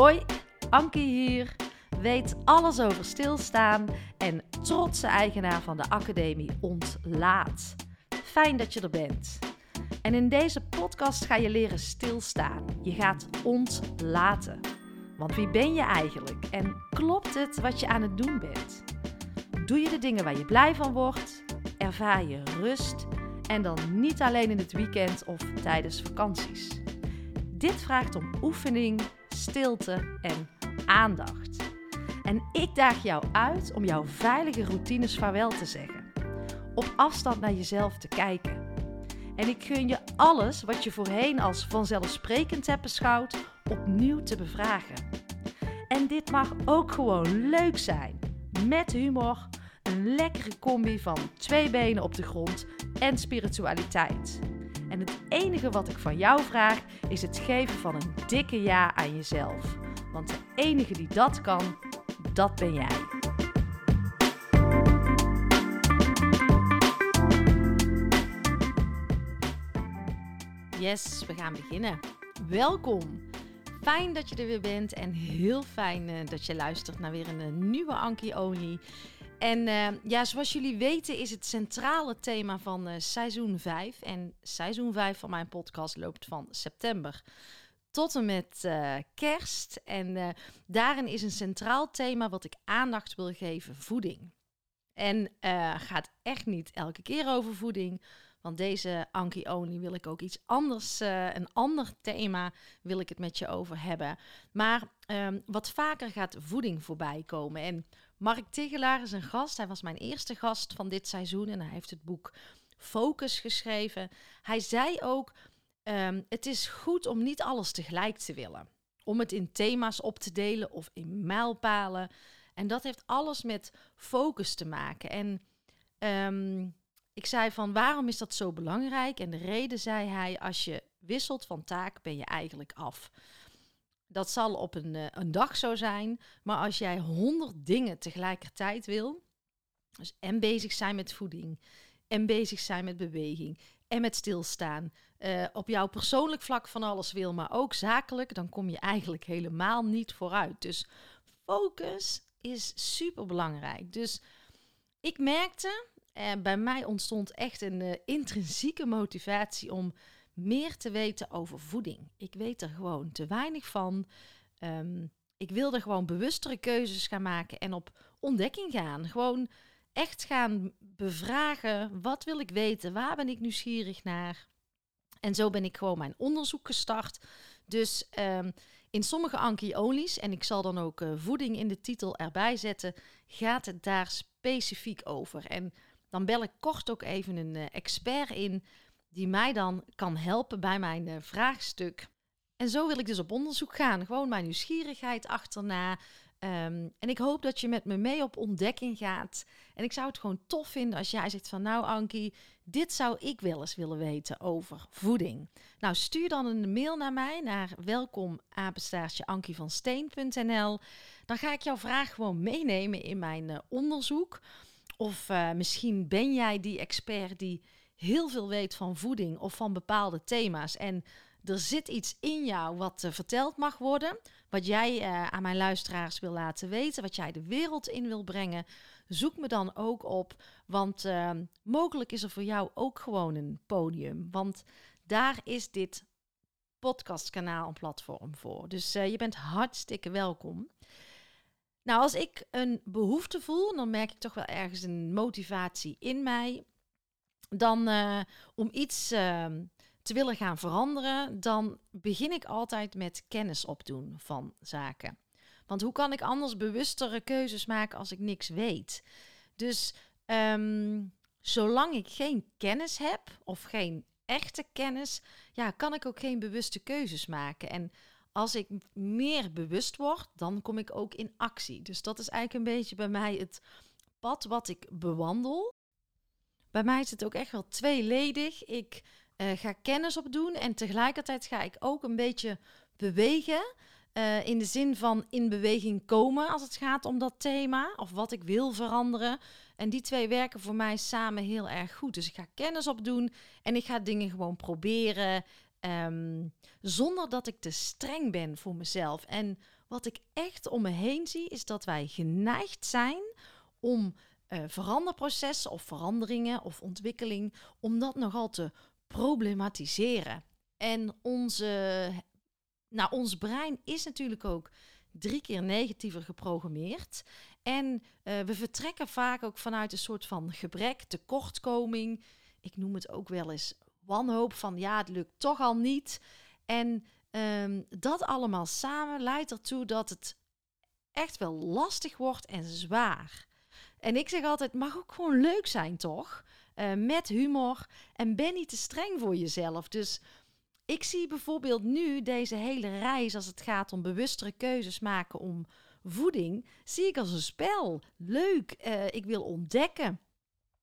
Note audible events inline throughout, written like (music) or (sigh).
Hoi, Ankie hier. Weet alles over stilstaan en trotse eigenaar van de Academie Ontlaat. Fijn dat je er bent. En in deze podcast ga je leren stilstaan. Je gaat ontlaten. Want wie ben je eigenlijk en klopt het wat je aan het doen bent? Doe je de dingen waar je blij van wordt? Ervaar je rust? En dan niet alleen in het weekend of tijdens vakanties. Dit vraagt om oefening, stilte en aandacht. En ik daag jou uit om jouw veilige routines vaarwel te zeggen. Op afstand naar jezelf te kijken. En ik gun je alles wat je voorheen als vanzelfsprekend hebt beschouwd, opnieuw te bevragen. En dit mag ook gewoon leuk zijn. Met humor, een lekkere combi van twee benen op de grond en spiritualiteit. En het enige wat ik van jou vraag is het geven van een dikke ja aan jezelf. Want de enige die dat kan, dat ben jij. Yes, we gaan beginnen. Welkom. Fijn dat je er weer bent en heel fijn uh, dat je luistert naar weer een, een nieuwe Anki Only. En uh, ja, zoals jullie weten is het centrale thema van uh, seizoen 5. En seizoen 5 van mijn podcast loopt van september tot en met uh, kerst. En daarin is een centraal thema wat ik aandacht wil geven, voeding. En gaat echt niet elke keer over voeding. Want deze Anki Only wil ik ook iets anders, een ander thema wil ik het met je over hebben. Maar um, wat vaker gaat voeding voorbij komen. En Mark Tigelaar is een gast. Hij was mijn eerste gast van dit seizoen en hij heeft het boek Focus geschreven. Hij zei ook: um, Het is goed om niet alles tegelijk te willen. Om het in thema's op te delen of in mijlpalen. En dat heeft alles met focus te maken. En um, ik zei van waarom is dat zo belangrijk? En de reden zei hij: als je wisselt van taak, ben je eigenlijk af. Dat zal op een, uh, een dag zo zijn. Maar als jij honderd dingen tegelijkertijd wil, dus en bezig zijn met voeding, en bezig zijn met beweging, en met stilstaan, uh, op jouw persoonlijk vlak van alles wil, maar ook zakelijk, dan kom je eigenlijk helemaal niet vooruit. Dus focus is super belangrijk. Dus ik merkte, en uh, bij mij ontstond echt een intrinsieke motivatie om meer te weten over voeding. Ik weet er gewoon te weinig van. Um, ik wilde gewoon bewustere keuzes gaan maken en op ontdekking gaan. Gewoon echt gaan bevragen. Wat wil ik weten? Waar ben ik nieuwsgierig naar? En zo ben ik gewoon mijn onderzoek gestart. Dus um, in sommige Anki-olies, en ik zal dan ook uh, voeding in de titel erbij zetten, gaat het daar specifiek over. En dan bel ik kort ook even een uh, expert in die mij dan kan helpen bij mijn uh, vraagstuk. En zo wil ik dus op onderzoek gaan. Gewoon mijn nieuwsgierigheid achterna. Um, en ik hoop dat je met me mee op ontdekking gaat. En ik zou het gewoon tof vinden als jij zegt van nou Ankie, dit zou ik wel eens willen weten over voeding. Nou stuur dan een mail naar mij naar welkom Dan ga ik jouw vraag gewoon meenemen in mijn uh, onderzoek. Of uh, misschien ben jij die expert die heel veel weet van voeding of van bepaalde thema's. En er zit iets in jou wat uh, verteld mag worden. Wat jij uh, aan mijn luisteraars wil laten weten. Wat jij de wereld in wil brengen. Zoek me dan ook op. Want uh, mogelijk is er voor jou ook gewoon een podium. Want daar is dit podcastkanaal een platform voor. Dus je bent hartstikke welkom. Nou, als ik een behoefte voel, dan merk ik toch wel ergens een motivatie in mij dan uh, om iets uh, te willen gaan veranderen, dan begin ik altijd met kennis opdoen van zaken. Want hoe kan ik anders bewustere keuzes maken als ik niks weet? Dus um, zolang ik geen kennis heb of geen echte kennis, ja, kan ik ook geen bewuste keuzes maken. En als ik meer bewust word, dan kom ik ook in actie. Dus dat is eigenlijk een beetje bij mij het pad wat ik bewandel. Bij mij is het ook echt wel tweeledig. Ik uh, ga kennis opdoen en tegelijkertijd ga ik ook een beetje bewegen. Uh, in de zin van in beweging komen als het gaat om dat thema of wat ik wil veranderen. En die twee werken voor mij samen heel erg goed. Dus ik ga kennis opdoen en ik ga dingen gewoon proberen. Um, zonder dat ik te streng ben voor mezelf. En wat ik echt om me heen zie, is dat wij geneigd zijn om uh, veranderprocessen of veranderingen of ontwikkeling, om dat nogal te problematiseren. En onze, nou, ons brein is natuurlijk ook drie keer negatiever geprogrammeerd. En uh, we vertrekken vaak ook vanuit een soort van gebrek, tekortkoming. Ik noem het ook wel eens wanhoop van ja, het lukt toch al niet. En um, dat allemaal samen leidt ertoe dat het echt wel lastig wordt en zwaar. En ik zeg altijd, mag ook gewoon leuk zijn, toch? Uh, met humor. En ben niet te streng voor jezelf. Dus ik zie bijvoorbeeld nu deze hele reis, als het gaat om bewustere keuzes maken om voeding, zie ik als een spel. Leuk, uh, ik wil ontdekken.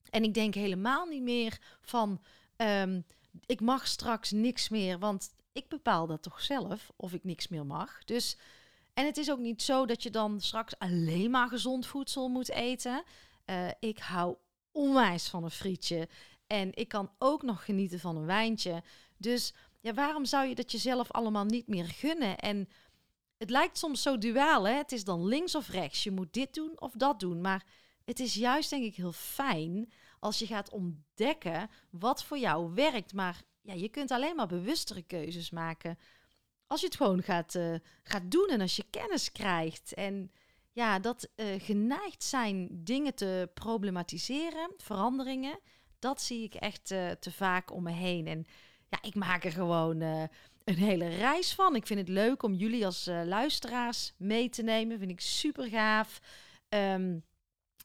En ik denk helemaal niet meer van, um, ik mag straks niks meer, want ik bepaal dat toch zelf of ik niks meer mag. Dus, en het is ook niet zo dat je dan straks alleen maar gezond voedsel moet eten. Uh, ik hou onwijs van een frietje en ik kan ook nog genieten van een wijntje. Dus ja, waarom zou je dat jezelf allemaal niet meer gunnen? En het lijkt soms zo duaal, hè? Het is dan links of rechts. Je moet dit doen of dat doen. Maar het is juist, denk ik, heel fijn als je gaat ontdekken wat voor jou werkt. Maar ja, je kunt alleen maar bewustere keuzes maken als je het gewoon gaat, uh, gaat doen en als je kennis krijgt. En ja, dat uh, geneigd zijn dingen te problematiseren, veranderingen, dat zie ik echt uh, te vaak om me heen. En ja, ik maak er gewoon een hele reis van. Ik vind het leuk om jullie als luisteraars mee te nemen. Vind ik super gaaf. Um,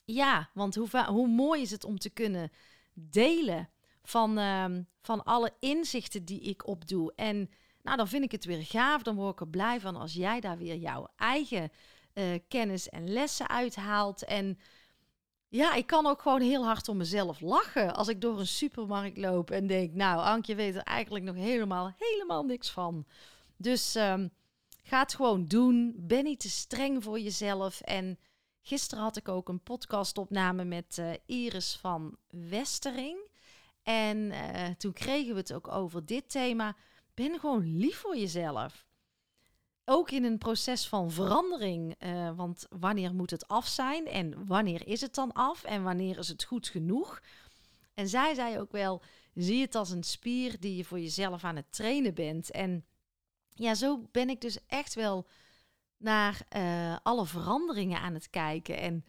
ja, want hoe, hoe mooi is het om te kunnen delen van, um, van alle inzichten die ik opdoe. En nou, dan vind ik het weer gaaf. Dan word ik er blij van als jij daar weer jouw eigen uh, kennis en lessen uithaalt. En ja, ik kan ook gewoon heel hard om mezelf lachen als ik door een supermarkt loop en denk, nou, Ankje weet er eigenlijk nog helemaal, helemaal niks van. Dus um, ga het gewoon doen. Ben niet te streng voor jezelf. En gisteren had ik ook een podcastopname met uh, Iris van Westering. En uh, toen kregen we het ook over dit thema. Ben gewoon lief voor jezelf. Ook in een proces van verandering. Uh, want wanneer moet het af zijn? En wanneer is het dan af? En wanneer is het goed genoeg? En zij zei ook wel: zie het als een spier die je voor jezelf aan het trainen bent. En ja, zo ben ik dus echt wel naar uh, alle veranderingen aan het kijken. En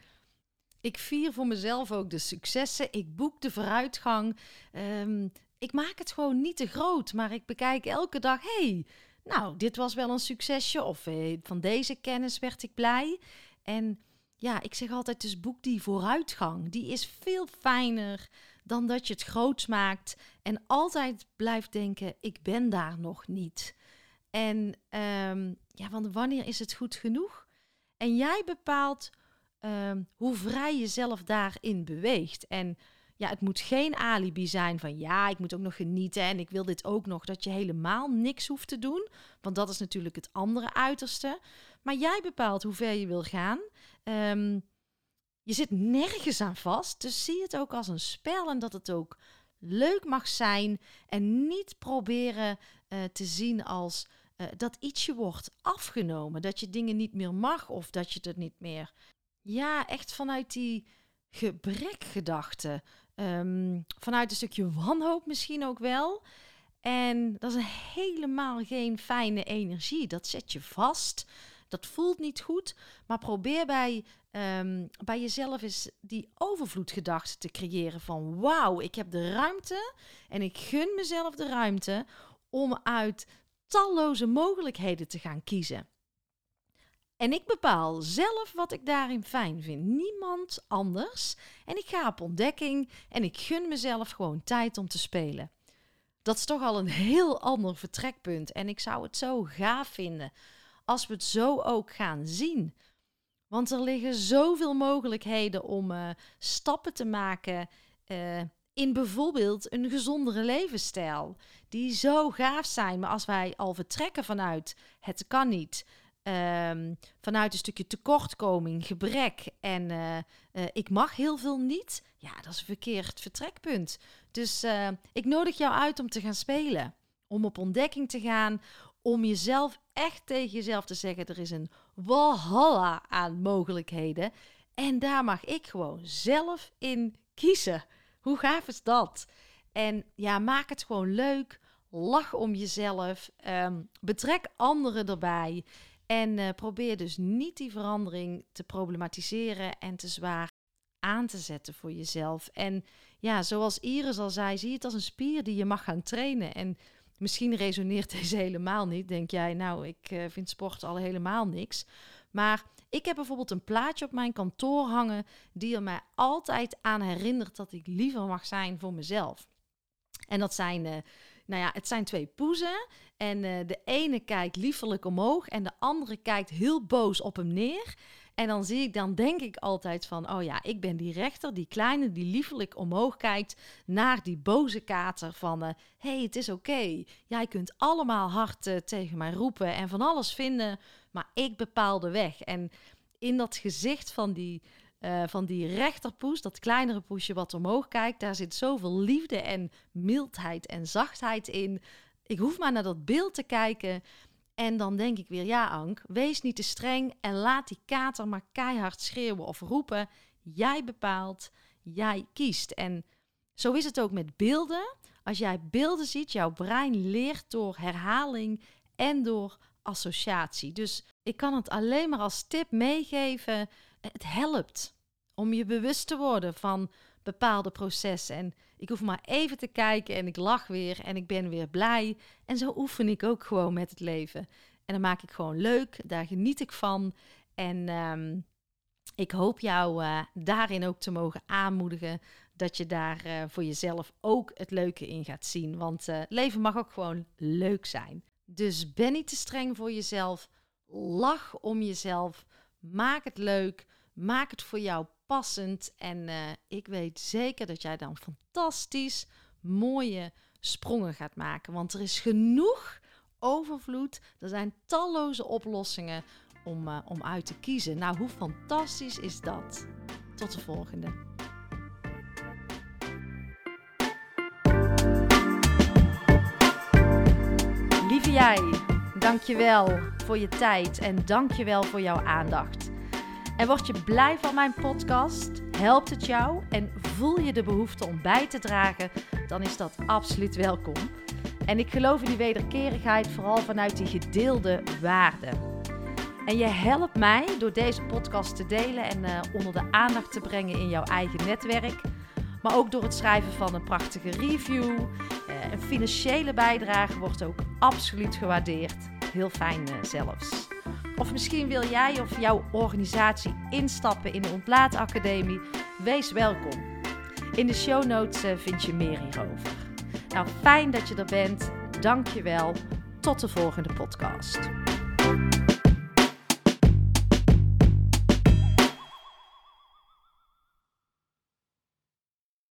ik vier voor mezelf ook de successen. Ik boek de vooruitgang. Um, ik maak het gewoon niet te groot, maar ik bekijk elke dag: hey, nou, dit was wel een succesje. Of hey, van deze kennis werd ik blij. En ja, ik zeg altijd: dus boek die vooruitgang. Die is veel fijner dan dat je het groots maakt en altijd blijft denken: ik ben daar nog niet. En um, ja, want wanneer is het goed genoeg? En jij bepaalt um, hoe vrij je zelf daarin beweegt. En ja, het moet geen alibi zijn van ja, ik moet ook nog genieten en ik wil dit ook nog. Dat je helemaal niks hoeft te doen. Want dat is natuurlijk het andere uiterste. Maar jij bepaalt hoe ver je wil gaan. Um, je zit nergens aan vast. Dus zie het ook als een spel en dat het ook leuk mag zijn. En niet proberen uh, te zien als uh, dat ietsje wordt afgenomen. Dat je dingen niet meer mag of dat je het niet meer ja, echt vanuit die gebrekgedachte. Um, vanuit een stukje wanhoop misschien ook wel. En dat is helemaal geen fijne energie. Dat zet je vast. Dat voelt niet goed. Maar probeer bij, um, bij jezelf eens die overvloedgedachte te creëren van wauw, ik heb de ruimte en ik gun mezelf de ruimte om uit talloze mogelijkheden te gaan kiezen. En ik bepaal zelf wat ik daarin fijn vind. Niemand anders. En ik ga op ontdekking en ik gun mezelf gewoon tijd om te spelen. Dat is toch al een heel ander vertrekpunt. En ik zou het zo gaaf vinden als we het zo ook gaan zien. Want er liggen zoveel mogelijkheden om uh, stappen te maken uh, in bijvoorbeeld een gezondere levensstijl. Die zo gaaf zijn. Maar als wij al vertrekken vanuit het kan niet, Um, vanuit een stukje tekortkoming, gebrek en uh, uh, ik mag heel veel niet, ja, dat is een verkeerd vertrekpunt. Dus uh, ik nodig jou uit om te gaan spelen, om op ontdekking te gaan, om jezelf echt tegen jezelf te zeggen: er is een walhalla aan mogelijkheden. En daar mag ik gewoon zelf in kiezen. Hoe gaaf is dat? En ja, maak het gewoon leuk. Lach om jezelf. Ehm, betrek anderen erbij. En uh, probeer dus niet die verandering te problematiseren en te zwaar aan te zetten voor jezelf. En ja, zoals Iris al zei, zie het als een spier die je mag gaan trainen. En misschien resoneert (laughs) deze helemaal niet. Denk jij, nou, ik uh, vind sport al helemaal niks. Maar ik heb bijvoorbeeld een plaatje op mijn kantoor hangen die er mij altijd aan herinnert dat ik liever mag zijn voor mezelf. En dat zijn, uh, nou ja, het zijn twee poezen. En uh, de ene kijkt liefelijk omhoog en de andere kijkt heel boos op hem neer. En dan zie ik, dan denk ik altijd van, oh ja, ik ben die rechter, die kleine die liefelijk omhoog kijkt naar die boze kater van, hé, uh, hey, het is oké. Jij kunt allemaal hard uh, tegen mij roepen en van alles vinden, maar ik bepaal de weg. En in dat gezicht van die, uh, van die rechterpoes, dat kleinere poesje wat omhoog kijkt, daar zit zoveel liefde en mildheid en zachtheid in. Ik hoef maar naar dat beeld te kijken. En dan denk ik weer, ja Ank, wees niet te streng en laat die kater maar keihard schreeuwen of roepen. Jij bepaalt, jij kiest. En zo is het ook met beelden. Als jij beelden ziet, jouw brein leert door herhaling en door associatie. Dus ik kan het alleen maar als tip meegeven. Het helpt om je bewust te worden van bepaalde processen. En ik hoef maar even te kijken en ik lach weer en ik ben weer blij. En zo oefen ik ook gewoon met het leven. En dan maak ik gewoon leuk, daar geniet ik van. En um, ik hoop jou uh, daarin ook te mogen aanmoedigen dat je daar uh, voor jezelf ook het leuke in gaat zien. Want uh, leven mag ook gewoon leuk zijn. Dus ben niet te streng voor jezelf. Lach om jezelf. Maak het leuk. Maak het voor jou passend. En uh, ik weet zeker dat jij dan fantastisch mooie sprongen gaat maken. Want er is genoeg overvloed. Er zijn talloze oplossingen om, uh, om uit te kiezen. Nou, hoe fantastisch is dat? Tot de volgende. Lieve jij, dankjewel voor je tijd en dankjewel voor jouw aandacht. En word je blij van mijn podcast? Helpt het jou en voel je de behoefte om bij te dragen? Dan is dat absoluut welkom. En ik geloof in die wederkerigheid vooral vanuit die gedeelde waarden. En je helpt mij door deze podcast te delen en uh, onder de aandacht te brengen in jouw eigen netwerk. Maar ook door het schrijven van een prachtige review. Uh, een financiële bijdrage wordt ook absoluut gewaardeerd. Heel fijn uh, zelfs. Of misschien wil jij of jouw organisatie instappen in de Ontlaatacademie? Wees welkom. In de show notes uh, vind je meer hierover. Nou, fijn dat je er bent. Dank je wel. Tot de volgende podcast.